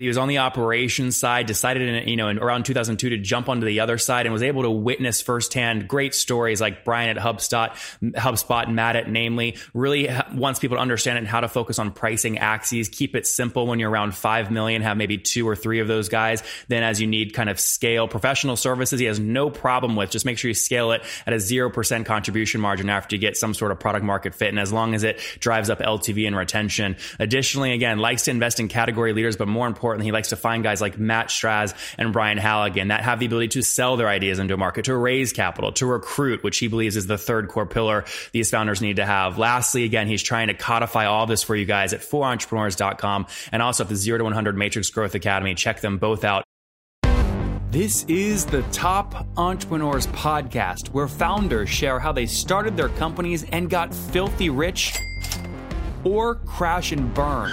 He was on the operations side, decided in, you know, in around 2002 to jump onto the other side and was able to witness firsthand great stories like Brian at HubSpot, HubSpot, Matt at Namely, really wants people to understand and how to focus on pricing axes, keep it simple when you're around 5 million, have maybe two or three of those guys. Then as you need kind of scale professional services, he has no problem with just make sure you scale it at a 0% contribution margin after you get some sort of product market fit. And as long as it drives up LTV and retention. Additionally, again, likes to invest in category leaders, but more importantly, important. He likes to find guys like Matt Straz and Brian Halligan that have the ability to sell their ideas into a market, to raise capital, to recruit, which he believes is the third core pillar these founders need to have. Lastly, again, he's trying to codify all this for you guys at 4entrepreneurs.com and also at the 0 to 100 Matrix Growth Academy. Check them both out. This is the Top Entrepreneurs Podcast, where founders share how they started their companies and got filthy rich or crash and burn.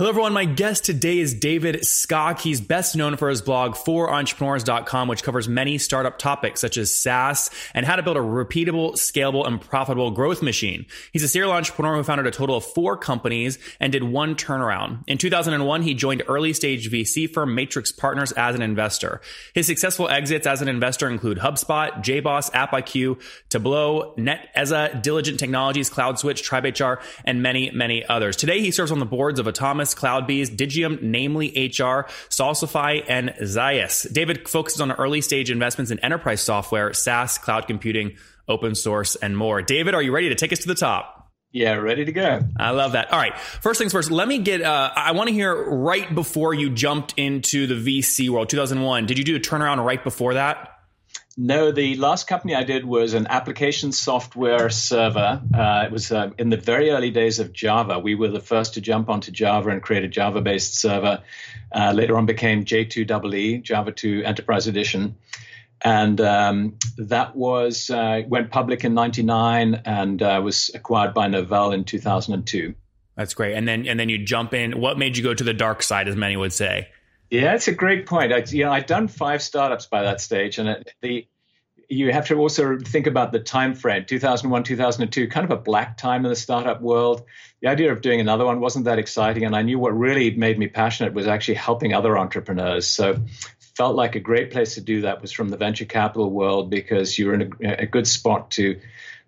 Hello, everyone. My guest today is David Skok. He's best known for his blog, 4entrepreneurs.com, which covers many startup topics such as SaaS and how to build a repeatable, scalable, and profitable growth machine. He's a serial entrepreneur who founded a total of four companies and did one turnaround. In 2001, he joined early stage VC firm Matrix Partners as an investor. His successful exits as an investor include HubSpot, JBoss, AppIQ, Tableau, Netezza, Diligent Technologies, CloudSwitch, TribeHR, and many, many others. Today, he serves on the boards of CloudBees, Digium, namely HR, Salsify, and Zaius. David focuses on early stage investments in enterprise software, SaaS, cloud computing, open source, and more. David, are you ready to take us to the top? Yeah, ready to go. I love that. All right. First things first, let me get, uh, I want to hear right before you jumped into the VC world, 2001. Did you do a turnaround right before that? No, the last company I did was an application software server. Uh, it was uh, in the very early days of Java. We were the first to jump onto Java and create a Java based server. Uh, later on became J2EE, Java 2 Enterprise Edition. And um, that was uh, went public in 99 and uh, was acquired by Novell in 2002. That's great. And then and then you jump in. What made you go to the dark side, as many would say? Yeah, it's a great point. I, you know, I'd done five startups by that stage, and it, the you have to also think about the time frame 2001 2002 kind of a black time in the startup world the idea of doing another one wasn't that exciting and i knew what really made me passionate was actually helping other entrepreneurs so felt like a great place to do that was from the venture capital world because you're in a, a good spot to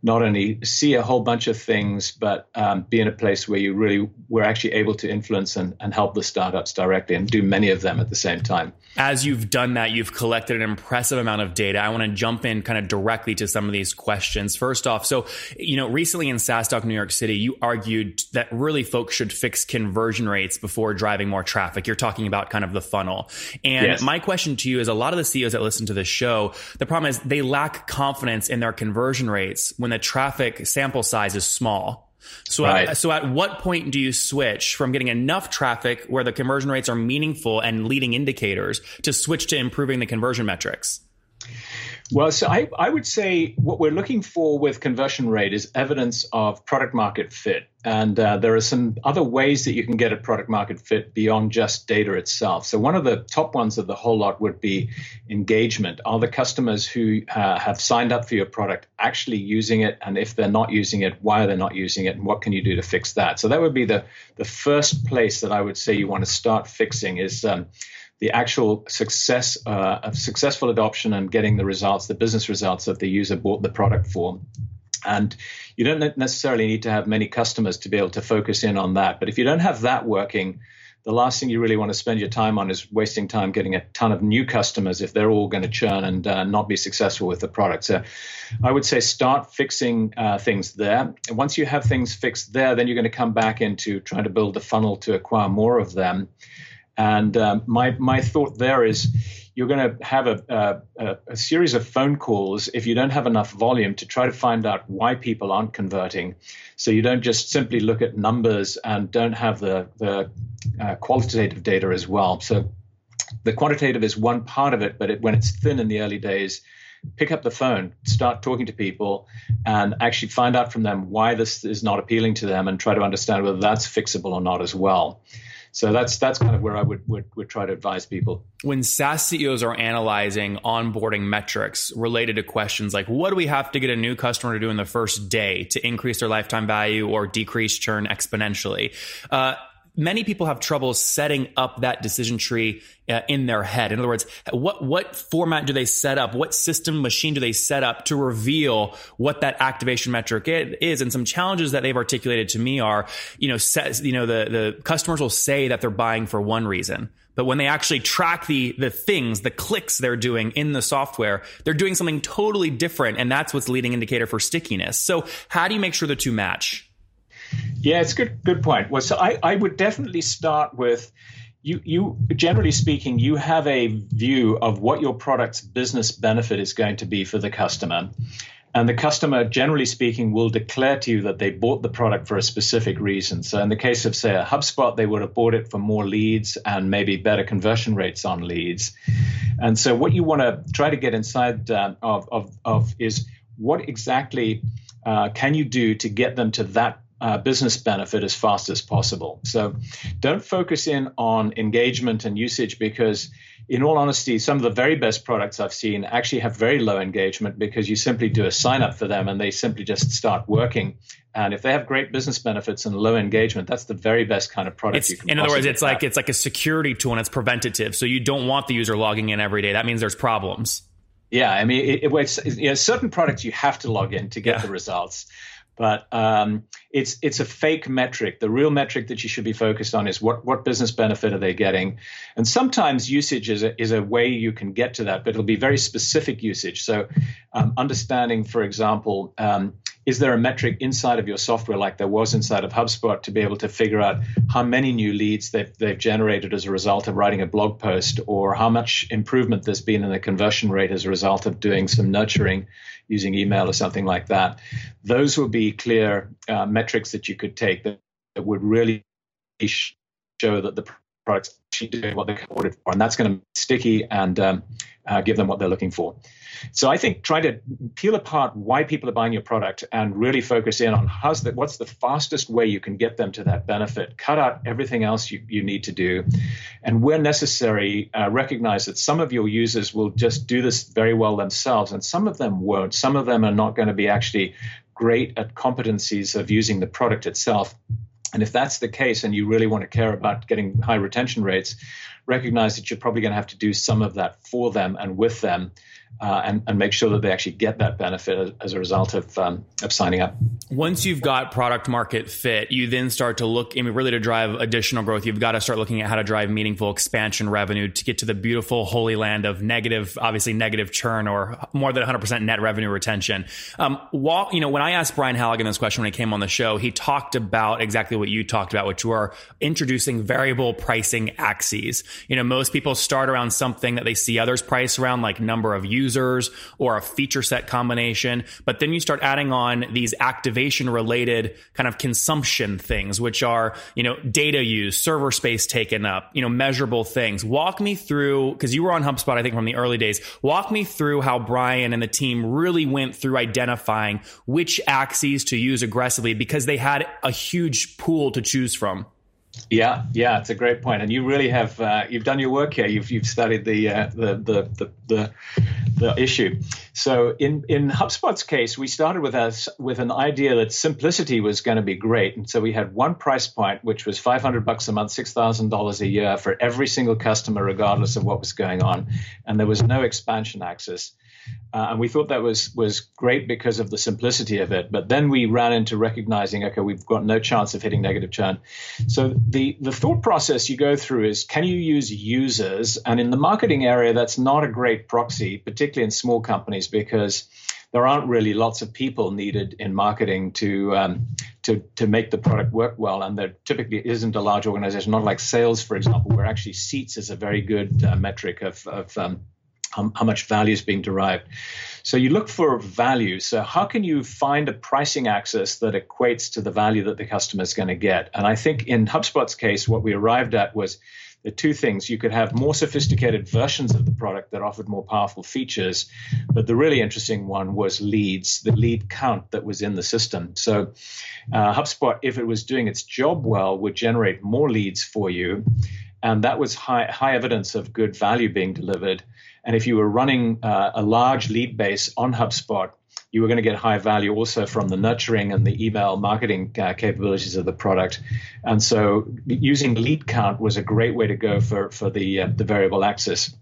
not only see a whole bunch of things, but um, be in a place where you really were actually able to influence and, and help the startups directly and do many of them at the same time. As you've done that, you've collected an impressive amount of data. I want to jump in kind of directly to some of these questions. First off, so, you know, recently in SaaS Talk New York City, you argued that really folks should fix conversion rates before driving more traffic. You're talking about kind of the funnel. And yes. my question to you is a lot of the CEOs that listen to this show, the problem is they lack confidence in their conversion rates when the traffic sample size is small. So, right. at, so at what point do you switch from getting enough traffic where the conversion rates are meaningful and leading indicators to switch to improving the conversion metrics? Well, so I, I would say what we're looking for with conversion rate is evidence of product market fit. And uh, there are some other ways that you can get a product market fit beyond just data itself. So, one of the top ones of the whole lot would be engagement. Are the customers who uh, have signed up for your product actually using it? And if they're not using it, why are they not using it? And what can you do to fix that? So, that would be the, the first place that I would say you want to start fixing is. Um, the actual success uh, of successful adoption and getting the results, the business results that the user bought the product for. And you don't necessarily need to have many customers to be able to focus in on that. But if you don't have that working, the last thing you really want to spend your time on is wasting time getting a ton of new customers if they're all going to churn and uh, not be successful with the product. So I would say start fixing uh, things there. And once you have things fixed there, then you're going to come back into trying to build the funnel to acquire more of them. And um, my my thought there is, you're going to have a, a, a, series of phone calls if you don't have enough volume to try to find out why people aren't converting. So you don't just simply look at numbers and don't have the, the uh, qualitative data as well. So the quantitative is one part of it, but it, when it's thin in the early days, pick up the phone, start talking to people, and actually find out from them why this is not appealing to them and try to understand whether that's fixable or not as well. So that's that's kind of where I would, would would try to advise people. When SaaS CEOs are analyzing onboarding metrics related to questions like what do we have to get a new customer to do in the first day to increase their lifetime value or decrease churn exponentially, uh, many people have trouble setting up that decision tree uh, in their head. In other words, what what format do they set up? What system machine do they set up to reveal what that activation metric is? And some challenges that they've articulated to me are, you know, set, you know, the the customers will say that they're buying for one reason. But when they actually track the the things, the clicks they're doing in the software, they're doing something totally different, and that's what's leading indicator for stickiness. So, how do you make sure the two match? Yeah, it's a good good point. Well, so I, I would definitely start with you you generally speaking, you have a view of what your product's business benefit is going to be for the customer. And the customer, generally speaking, will declare to you that they bought the product for a specific reason. So, in the case of, say, a HubSpot, they would have bought it for more leads and maybe better conversion rates on leads. And so, what you want to try to get inside uh, of, of, of is what exactly uh, can you do to get them to that uh, business benefit as fast as possible. So don't focus in on engagement and usage because, in all honesty, some of the very best products I've seen actually have very low engagement because you simply do a sign up for them and they simply just start working. And if they have great business benefits and low engagement, that's the very best kind of product it's, you can. In other words, it's have. like it's like a security tool and it's preventative. So you don't want the user logging in every day. That means there's problems. Yeah, I mean, it, it, it's, you know, certain products you have to log in to get yeah. the results but um, it's it's a fake metric. The real metric that you should be focused on is what what business benefit are they getting, and sometimes usage is a, is a way you can get to that, but it'll be very specific usage. So, um, understanding, for example, um, is there a metric inside of your software like there was inside of HubSpot to be able to figure out how many new leads they've, they've generated as a result of writing a blog post or how much improvement there's been in the conversion rate as a result of doing some nurturing using email or something like that. Those would be clear uh, metrics that you could take that, that would really show that the product's actually doing what they're ordered for. And that's going to be sticky and um, uh, give them what they're looking for. So I think try to peel apart why people are buying your product and really focus in on how's the, what's the fastest way you can get them to that benefit. Cut out everything else you, you need to do. And where necessary, uh, recognize that some of your users will just do this very well themselves and some of them won't. Some of them are not going to be actually great at competencies of using the product itself. And if that's the case and you really want to care about getting high retention rates, recognize that you're probably going to have to do some of that for them and with them uh, and, and make sure that they actually get that benefit as a result of, um, of signing up. Once you've got product market fit, you then start to look, I mean, really to drive additional growth, you've got to start looking at how to drive meaningful expansion revenue to get to the beautiful holy land of negative, obviously negative churn or more than 100% net revenue retention. Um, while, you know, when I asked Brian Halligan this question when he came on the show, he talked about exactly what you talked about, which were introducing variable pricing axes. You know, most people start around something that they see others price around, like number of users users or a feature set combination. But then you start adding on these activation related kind of consumption things, which are, you know, data use, server space taken up, you know, measurable things. Walk me through, because you were on HubSpot, I think, from the early days. Walk me through how Brian and the team really went through identifying which axes to use aggressively because they had a huge pool to choose from. Yeah, yeah, it's a great point, and you really have uh, you've done your work here. You've you've studied the, uh, the, the the the the issue. So in in HubSpot's case, we started with us with an idea that simplicity was going to be great, and so we had one price point, which was five hundred bucks a month, six thousand dollars a year for every single customer, regardless of what was going on, and there was no expansion axis. Uh, and we thought that was was great because of the simplicity of it. But then we ran into recognizing, okay, we've got no chance of hitting negative churn. So the the thought process you go through is, can you use users? And in the marketing area, that's not a great proxy, particularly in small companies, because there aren't really lots of people needed in marketing to um, to to make the product work well. And there typically isn't a large organization, not like sales, for example, where actually seats is a very good uh, metric of of um, how, how much value is being derived. So you look for value. So how can you find a pricing axis that equates to the value that the customer is going to get? And I think in HubSpot's case, what we arrived at was the two things. You could have more sophisticated versions of the product that offered more powerful features, but the really interesting one was leads, the lead count that was in the system. So uh, HubSpot, if it was doing its job well, would generate more leads for you. And that was high, high evidence of good value being delivered. And if you were running uh, a large lead base on HubSpot, you were going to get high value also from the nurturing and the email marketing uh, capabilities of the product. And so using lead count was a great way to go for, for the, uh, the variable axis.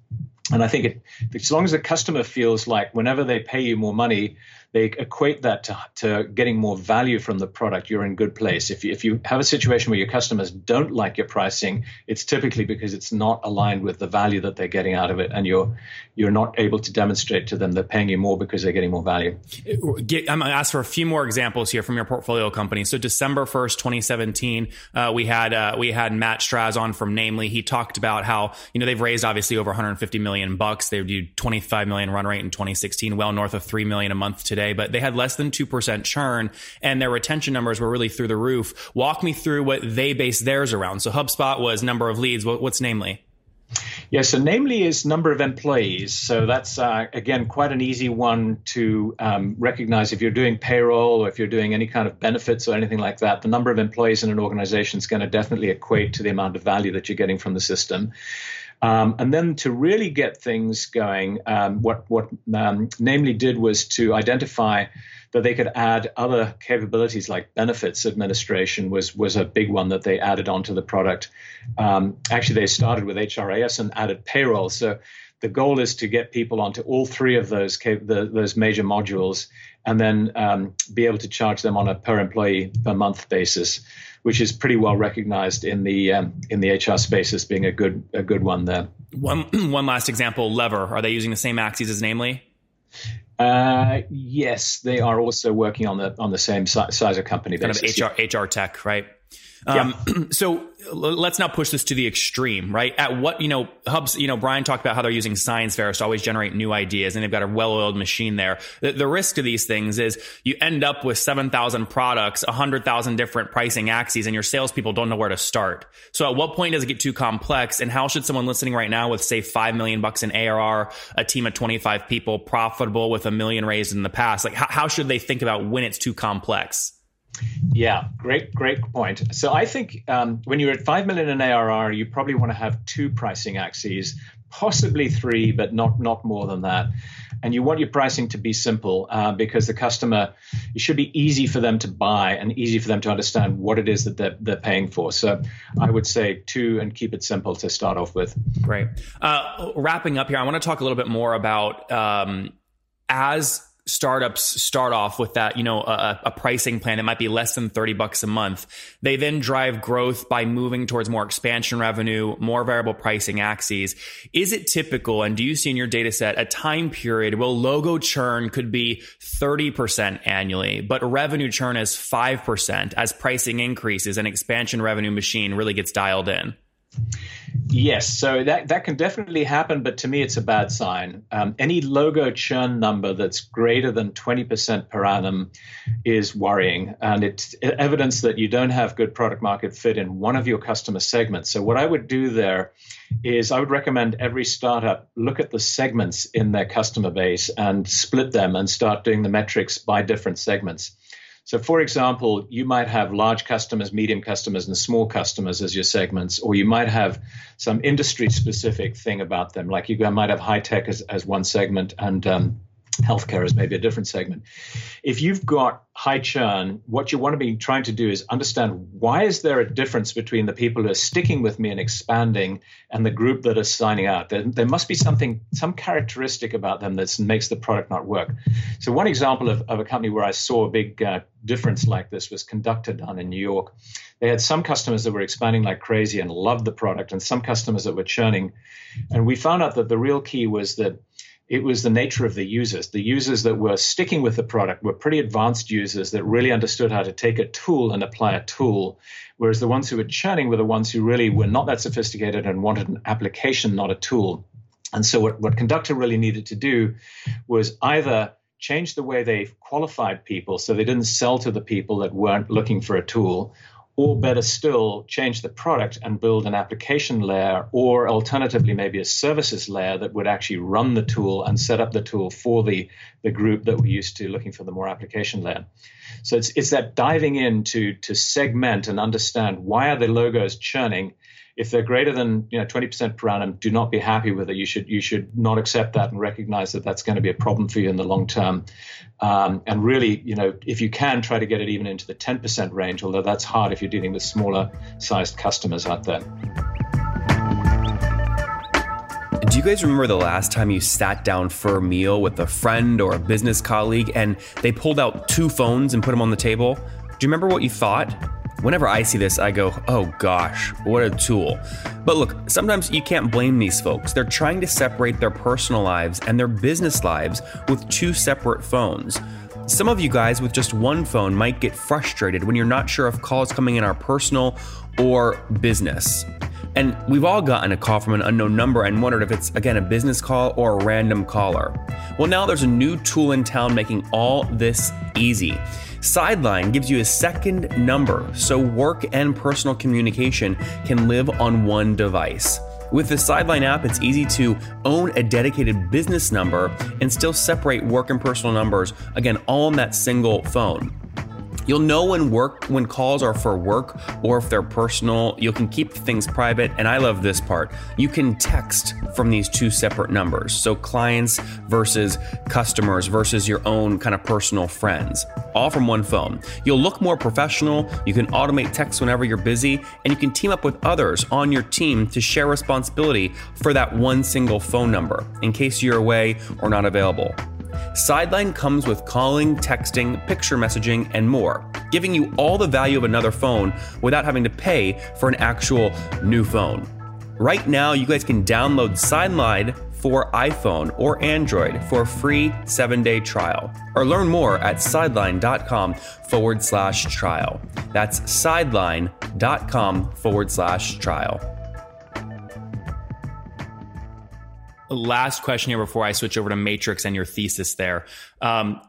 And I think it, as long as the customer feels like whenever they pay you more money, they equate that to, to getting more value from the product, you're in good place. If you, if you have a situation where your customers don't like your pricing, it's typically because it's not aligned with the value that they're getting out of it, and you're you're not able to demonstrate to them they're paying you more because they're getting more value. I'm going to ask for a few more examples here from your portfolio company. So December 1st, 2017, uh, we had uh, we had Matt Straz on from Namely. He talked about how you know they've raised obviously over 150 million bucks. They do 25 million run rate in 2016, well north of three million a month today today, but they had less than 2% churn and their retention numbers were really through the roof. Walk me through what they base theirs around. So HubSpot was number of leads. What's Namely? Yeah, so namely is number of employees. So that's uh, again quite an easy one to um, recognize if you're doing payroll or if you're doing any kind of benefits or anything like that. The number of employees in an organization is going to definitely equate to the amount of value that you're getting from the system. Um, and then to really get things going, um, what what um, Namely did was to identify that they could add other capabilities like benefits administration was was a big one that they added onto the product. Um, actually, they started with HRIS and added payroll. So the goal is to get people onto all three of those the, those major modules, and then um, be able to charge them on a per employee per month basis which is pretty well recognized in the um, in the HR space as being a good a good one there. One one last example, Lever. Are they using the same axes as Namely? Uh, yes, they are also working on the on the same si- size of company. Basis. Kind of HR HR tech, right? Um, yeah. so let's now push this to the extreme, right? At what, you know, hubs, you know, Brian talked about how they're using science fairs to always generate new ideas and they've got a well-oiled machine there. The, the risk to these things is you end up with 7,000 products, 100,000 different pricing axes and your salespeople don't know where to start. So at what point does it get too complex and how should someone listening right now with say 5 million bucks in ARR, a team of 25 people profitable with a million raised in the past, like how, how should they think about when it's too complex? Yeah, great, great point. So I think um, when you're at five million in ARR, you probably want to have two pricing axes, possibly three, but not not more than that. And you want your pricing to be simple uh, because the customer, it should be easy for them to buy and easy for them to understand what it is that they're, they're paying for. So I would say two and keep it simple to start off with. Great. Uh, wrapping up here, I want to talk a little bit more about um, as startups start off with that, you know, a, a, pricing plan that might be less than 30 bucks a month. They then drive growth by moving towards more expansion revenue, more variable pricing axes. Is it typical, and do you see in your data set a time period where logo churn could be 30% annually, but revenue churn is 5% as pricing increases and expansion revenue machine really gets dialed in? Yes, so that, that can definitely happen, but to me, it's a bad sign. Um, any logo churn number that's greater than 20% per annum is worrying, and it's evidence that you don't have good product market fit in one of your customer segments. So, what I would do there is I would recommend every startup look at the segments in their customer base and split them and start doing the metrics by different segments. So, for example, you might have large customers, medium customers, and small customers as your segments, or you might have some industry specific thing about them. Like you might have high tech as, as one segment and um, healthcare is maybe a different segment. If you've got high churn, what you want to be trying to do is understand why is there a difference between the people who are sticking with me and expanding and the group that are signing out. There, there must be something, some characteristic about them that makes the product not work. So one example of, of a company where I saw a big uh, difference like this was Conductor down in New York. They had some customers that were expanding like crazy and loved the product, and some customers that were churning. And we found out that the real key was that it was the nature of the users. The users that were sticking with the product were pretty advanced users that really understood how to take a tool and apply a tool, whereas the ones who were churning were the ones who really were not that sophisticated and wanted an application, not a tool. And so, what, what Conductor really needed to do was either change the way they qualified people so they didn't sell to the people that weren't looking for a tool, or better still, change the product and build an application layer, or alternatively, maybe a services layer that would actually run the tool and set up the tool for the, the group that we're used to looking for the more application layer. So it's, it's that diving in to, to segment and understand why are the logos churning if they're greater than you know 20% per annum, do not be happy with it. You should you should not accept that and recognize that that's going to be a problem for you in the long term. Um, and really, you know, if you can try to get it even into the 10% range, although that's hard if you're dealing with smaller sized customers out there. Do you guys remember the last time you sat down for a meal with a friend or a business colleague and they pulled out two phones and put them on the table? Do you remember what you thought? Whenever I see this, I go, oh gosh, what a tool. But look, sometimes you can't blame these folks. They're trying to separate their personal lives and their business lives with two separate phones. Some of you guys with just one phone might get frustrated when you're not sure if calls coming in are personal or business. And we've all gotten a call from an unknown number and wondered if it's, again, a business call or a random caller. Well, now there's a new tool in town making all this easy. Sideline gives you a second number so work and personal communication can live on one device. With the Sideline app, it's easy to own a dedicated business number and still separate work and personal numbers, again, all on that single phone. You'll know when work when calls are for work or if they're personal. You can keep things private and I love this part. You can text from these two separate numbers. So clients versus customers versus your own kind of personal friends. All from one phone. You'll look more professional, you can automate texts whenever you're busy, and you can team up with others on your team to share responsibility for that one single phone number in case you're away or not available. Sideline comes with calling, texting, picture messaging, and more, giving you all the value of another phone without having to pay for an actual new phone. Right now, you guys can download Sideline for iPhone or Android for a free seven day trial. Or learn more at sideline.com forward slash trial. That's sideline.com forward slash trial. Last question here before I switch over to Matrix and your thesis there. Um,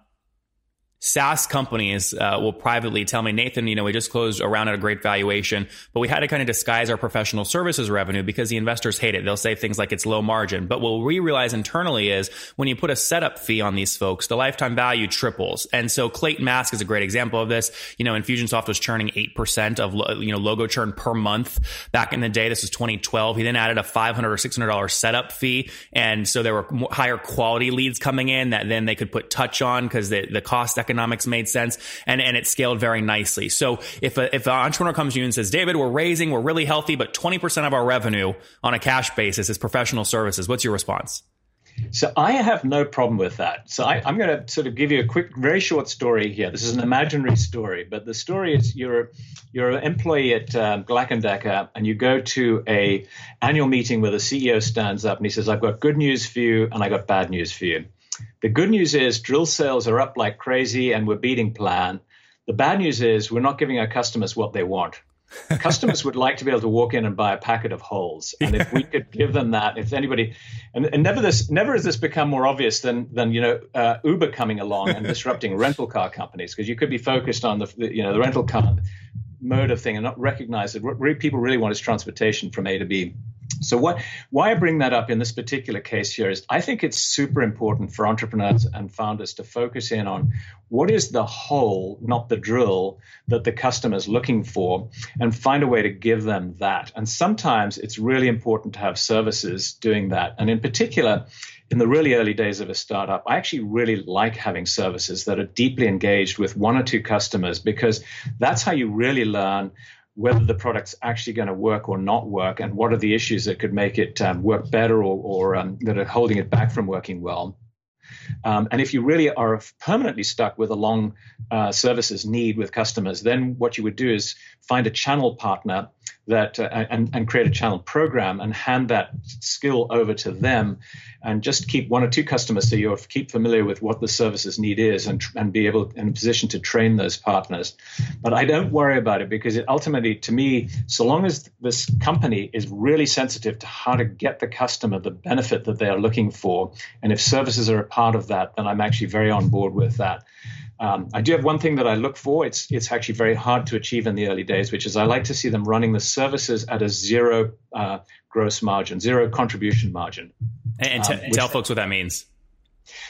SaaS companies uh, will privately tell me, Nathan, you know, we just closed around at a great valuation, but we had to kind of disguise our professional services revenue because the investors hate it. They'll say things like it's low margin. But what we realize internally is when you put a setup fee on these folks, the lifetime value triples. And so Clate Mask is a great example of this. You know, Infusionsoft was churning 8% of, you know, logo churn per month back in the day. This was 2012. He then added a 500 or $600 setup fee. And so there were higher quality leads coming in that then they could put touch on because the, the cost economics made sense and, and it scaled very nicely. So if a, if an entrepreneur comes to you and says, David, we're raising, we're really healthy, but 20% of our revenue on a cash basis is professional services, what's your response? So I have no problem with that. So I, am going to sort of give you a quick, very short story here. This is an imaginary story, but the story is you're you're an employee at um, Black and Decker, and you go to a annual meeting where the CEO stands up and he says, "I've got good news for you, and I got bad news for you." The good news is drill sales are up like crazy and we're beating plan. The bad news is we're not giving our customers what they want. customers would like to be able to walk in and buy a packet of holes and if we could give them that if anybody and, and never this never has this become more obvious than than you know uh, uber coming along and disrupting rental car companies because you could be focused on the, the, you know the rental car mode of thing and not recognize that what people really want is transportation from a to b so what why I bring that up in this particular case here is I think it's super important for entrepreneurs and founders to focus in on what is the hole, not the drill, that the customer is looking for, and find a way to give them that. And sometimes it's really important to have services doing that. And in particular, in the really early days of a startup, I actually really like having services that are deeply engaged with one or two customers because that's how you really learn whether the product's actually going to work or not work, and what are the issues that could make it um, work better or, or um, that are holding it back from working well. Um, and if you really are permanently stuck with a long uh, services need with customers, then what you would do is find a channel partner that uh, and, and create a channel program and hand that skill over to them and just keep one or two customers so you keep familiar with what the services need is and, and be able in a position to train those partners. But I don't worry about it because it ultimately, to me, so long as this company is really sensitive to how to get the customer the benefit that they are looking for, and if services are a part of that, then I'm actually very on board with that. Um, I do have one thing that I look for. It's it's actually very hard to achieve in the early days, which is I like to see them running the services at a zero uh, gross margin, zero contribution margin. And, t- um, tell folks what that means.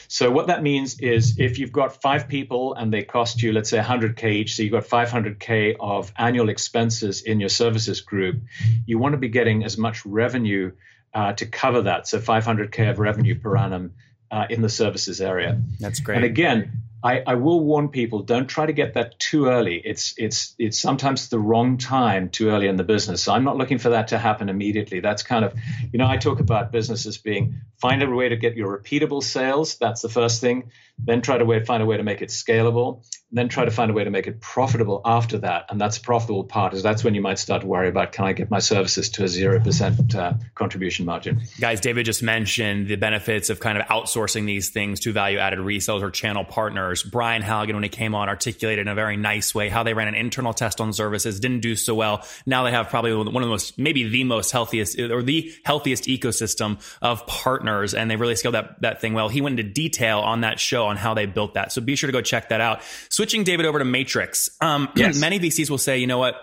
So what that means is if you've got five people and they cost you, let's say 100k each, so you've got 500k of annual expenses in your services group, you want to be getting as much revenue uh, to cover that. So 500k of revenue per annum uh, in the services area. That's great. And again, I, I, will warn people: don't try to get that too early. It's it's it's sometimes the wrong time too early in the business. So I'm not looking for that to happen immediately. That's kind of, you know, I talk about businesses being find a way to get your repeatable sales. That's the first thing. Then try to find a way to make it scalable then try to find a way to make it profitable after that. And that's profitable part is that's when you might start to worry about can I get my services to a zero percent uh, contribution margin. Guys, David just mentioned the benefits of kind of outsourcing these things to value added resellers or channel partners. Brian Halligan, when he came on, articulated in a very nice way how they ran an internal test on services, didn't do so well. Now they have probably one of the most, maybe the most healthiest or the healthiest ecosystem of partners, and they really scaled that that thing well. He went into detail on that show on how they built that. So be sure to go check that out. Switching David over to Matrix. Um, yes. Many VCs will say, you know what?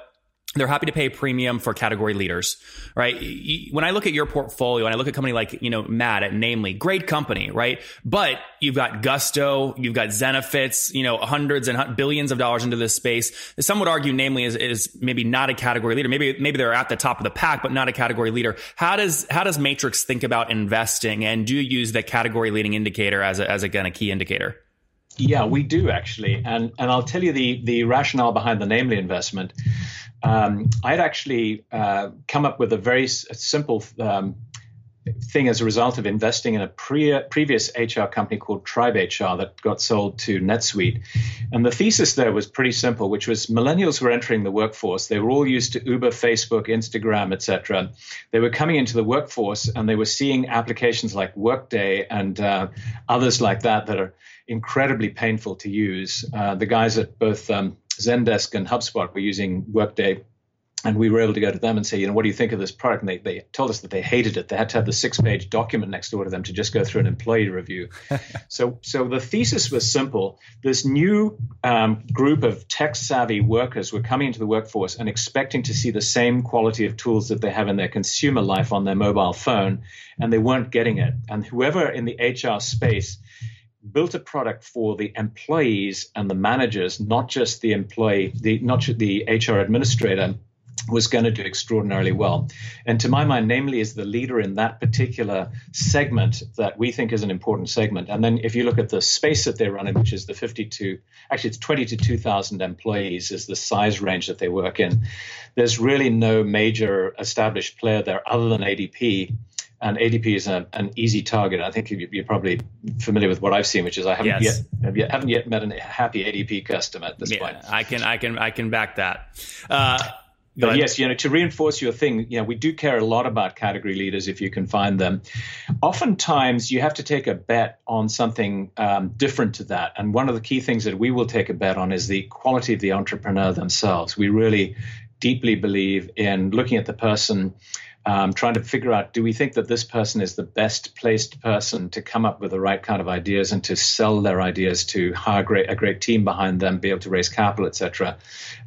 They're happy to pay premium for category leaders, right? When I look at your portfolio and I look at a company like, you know, Matt at Namely, great company, right? But you've got Gusto, you've got Zenefits, you know, hundreds and billions of dollars into this space. Some would argue Namely is, is maybe not a category leader. Maybe, maybe they're at the top of the pack, but not a category leader. How does, how does Matrix think about investing? And do you use the category leading indicator as a, as again, a key indicator? Yeah, we do actually, and and I'll tell you the the rationale behind the Namely investment. Um, I'd actually uh, come up with a very s- simple um, thing as a result of investing in a pre- previous HR company called Tribe HR that got sold to NetSuite. And the thesis there was pretty simple, which was millennials were entering the workforce. They were all used to Uber, Facebook, Instagram, etc. They were coming into the workforce and they were seeing applications like Workday and uh, others like that that are incredibly painful to use. Uh, the guys at both um, Zendesk and HubSpot were using Workday and we were able to go to them and say, you know, what do you think of this product? And they, they told us that they hated it. They had to have the six page document next door to them to just go through an employee review. so, so the thesis was simple. This new um, group of tech savvy workers were coming into the workforce and expecting to see the same quality of tools that they have in their consumer life on their mobile phone, and they weren't getting it. And whoever in the HR space built a product for the employees and the managers, not just the employee, the not just the HR administrator was going to do extraordinarily well. And to my mind, namely, is the leader in that particular segment that we think is an important segment. And then if you look at the space that they're running, which is the 52, actually it's 20 to 2,000 employees is the size range that they work in. There's really no major established player there other than ADP. And ADP is a, an easy target. I think you're probably familiar with what I've seen, which is I haven't yes. yet haven't yet met a happy ADP customer at this yeah, point. I can I can I can back that. Uh, but yes, you know, to reinforce your thing, you know, we do care a lot about category leaders if you can find them. Oftentimes, you have to take a bet on something um, different to that. And one of the key things that we will take a bet on is the quality of the entrepreneur themselves. We really deeply believe in looking at the person um, trying to figure out do we think that this person is the best placed person to come up with the right kind of ideas and to sell their ideas to hire great, a great team behind them, be able to raise capital, etc.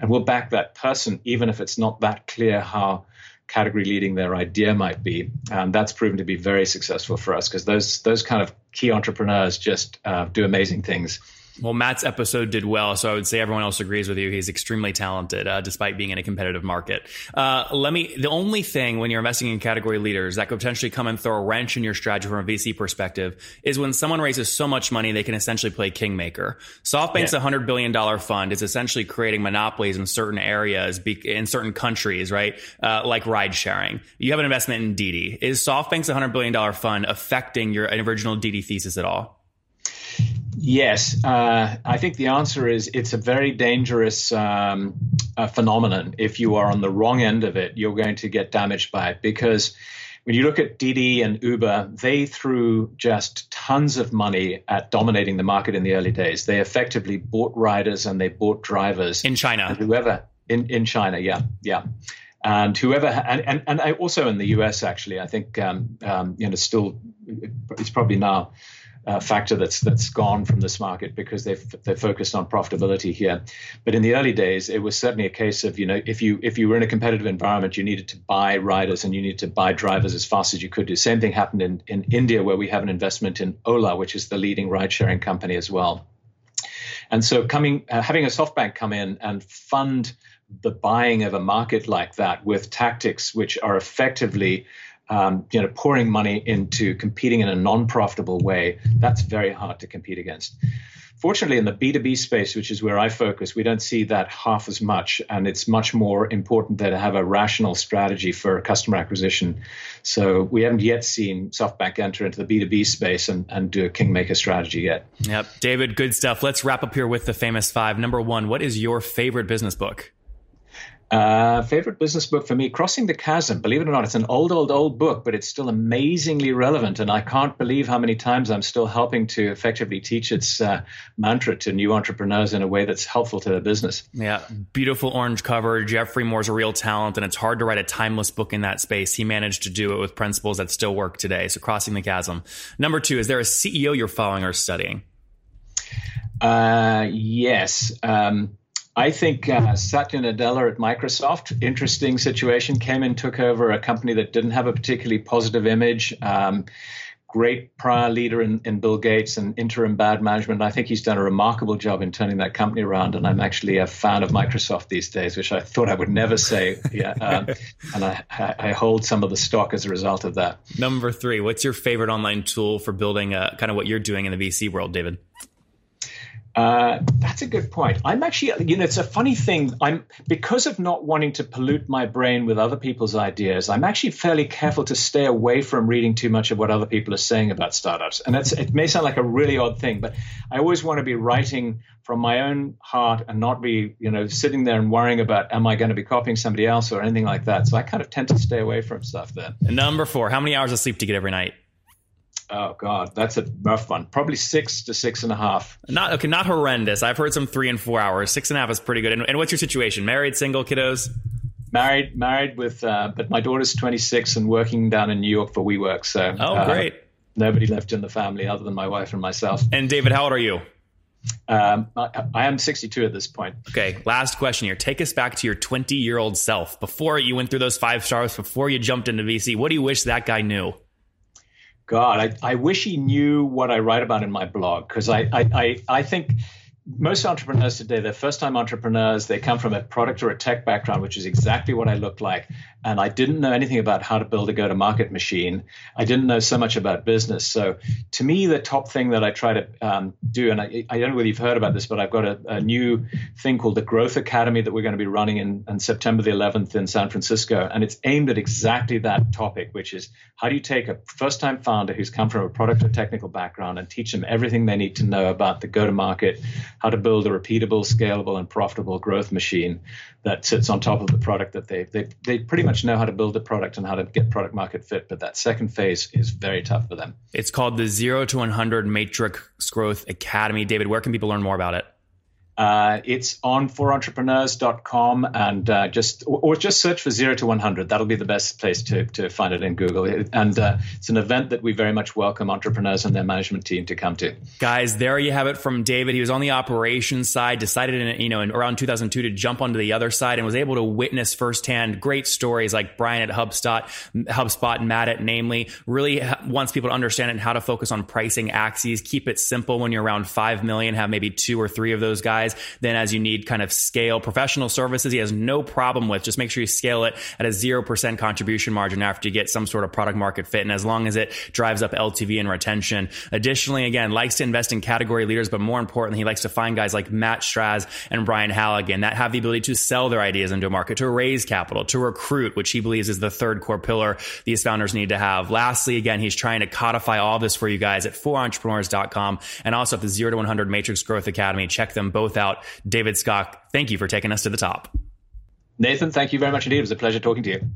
And we'll back that person even if it's not that clear how category leading their idea might be. And that's proven to be very successful for us because those those kind of key entrepreneurs just uh, do amazing things. Well, Matt's episode did well, so I would say everyone else agrees with you. He's extremely talented, uh, despite being in a competitive market. Uh, let me. The only thing when you're investing in category leaders that could potentially come and throw a wrench in your strategy from a VC perspective is when someone raises so much money they can essentially play kingmaker. SoftBank's yeah. hundred billion dollar fund is essentially creating monopolies in certain areas, in certain countries, right? Uh, like ride sharing. You have an investment in Didi. Is SoftBank's hundred billion dollar fund affecting your original Didi thesis at all? Yes, uh, I think the answer is it's a very dangerous um, uh, phenomenon. If you are on the wrong end of it, you're going to get damaged by it because when you look at Didi and Uber, they threw just tons of money at dominating the market in the early days. They effectively bought riders and they bought drivers in China. Whoever in in China, yeah, yeah and whoever and, and, and I also in the US actually I think um, um, you know still it's probably now a factor that's that's gone from this market because they've they're focused on profitability here. But in the early days, it was certainly a case of you know if you if you were in a competitive environment, you needed to buy riders and you needed to buy drivers as fast as you could. The same thing happened in in India where we have an investment in Ola, which is the leading ride sharing company as well. And so coming uh, having a SoftBank come in and fund the buying of a market like that with tactics which are effectively um, you know, pouring money into competing in a non-profitable way, that's very hard to compete against. Fortunately, in the B2B space, which is where I focus, we don't see that half as much, and it's much more important to have a rational strategy for customer acquisition. So we haven't yet seen SoftBank enter into the B2B space and, and do a kingmaker strategy yet. Yep. David, good stuff. Let's wrap up here with the famous five. Number one, what is your favorite business book? Uh, favorite business book for me, Crossing the Chasm. Believe it or not, it's an old, old, old book, but it's still amazingly relevant. And I can't believe how many times I'm still helping to effectively teach its uh, mantra to new entrepreneurs in a way that's helpful to their business. Yeah, beautiful orange cover. Geoffrey Moore's a real talent, and it's hard to write a timeless book in that space. He managed to do it with principles that still work today. So, Crossing the Chasm. Number two, is there a CEO you're following or studying? Uh, yes. Um, I think uh, Satya Nadella at Microsoft, interesting situation, came and took over a company that didn't have a particularly positive image. Um, great prior leader in, in, Bill Gates and interim bad management. I think he's done a remarkable job in turning that company around. And I'm actually a fan of Microsoft these days, which I thought I would never say. Yeah, um, and I, I, hold some of the stock as a result of that. Number three, what's your favorite online tool for building a, kind of what you're doing in the VC world, David? Uh, that's a good point. I'm actually, you know, it's a funny thing. I'm because of not wanting to pollute my brain with other people's ideas. I'm actually fairly careful to stay away from reading too much of what other people are saying about startups. And that's it may sound like a really odd thing, but I always want to be writing from my own heart and not be, you know, sitting there and worrying about am I going to be copying somebody else or anything like that. So I kind of tend to stay away from stuff then. Number four, how many hours of sleep do you get every night? Oh God, that's a rough one. Probably six to six and a half. Not okay, not horrendous. I've heard some three and four hours. Six and a half is pretty good. And, and what's your situation? Married, single, kiddos? Married, married with, uh, but my daughter's 26 and working down in New York for WeWork. So oh, uh, great. Nobody left in the family other than my wife and myself. And David, how old are you? Um, I, I, am 62 at this point. Okay, last question here. Take us back to your 20 year old self before you went through those five stars, before you jumped into VC. What do you wish that guy knew? God, I, I wish he knew what I write about in my blog because I, I, I, I think most entrepreneurs today, they're first time entrepreneurs. They come from a product or a tech background, which is exactly what I look like. And I didn't know anything about how to build a go to market machine. I didn't know so much about business. So to me, the top thing that I try to um, do, and I, I, don't know whether you've heard about this, but I've got a, a, new thing called the Growth Academy that we're going to be running in, September the 11th in San Francisco. And it's aimed at exactly that topic, which is how do you take a first time founder who's come from a product or technical background and teach them everything they need to know about the go to market how to build a repeatable, scalable, and profitable growth machine that sits on top of the product that they they they pretty much know how to build a product and how to get product market fit. But that second phase is very tough for them. It's called the Zero to 100 Matrix Growth Academy. David, where can people learn more about it? Uh, it's on forentrepreneurs.com and uh, just or, just search for zero to 100. That'll be the best place to, to find it in Google. And uh, it's an event that we very much welcome entrepreneurs and their management team to come to. Guys, there you have it from David. He was on the operations side, decided in you know in around 2002 to jump onto the other side, and was able to witness firsthand great stories like Brian at HubSpot, HubSpot, and Matt at Namely. Really wants people to understand and how to focus on pricing axes. Keep it simple when you're around five million. Have maybe two or three of those guys size. Then as you need kind of scale professional services, he has no problem with just make sure you scale it at a 0% contribution margin after you get some sort of product market fit. And as long as it drives up LTV and retention. Additionally, again, likes to invest in category leaders, but more importantly, he likes to find guys like Matt Straz and Brian Halligan that have the ability to sell their ideas into a market, to raise capital, to recruit, which he believes is the third core pillar these founders need to have. Lastly, again, he's trying to codify all this for you guys at forentrepreneurs.com and also at the 0 to 100 Matrix Growth Academy. Check them both out. David Skok, thank you for taking us to the top. Nathan, thank you very much indeed. It was a pleasure talking to you.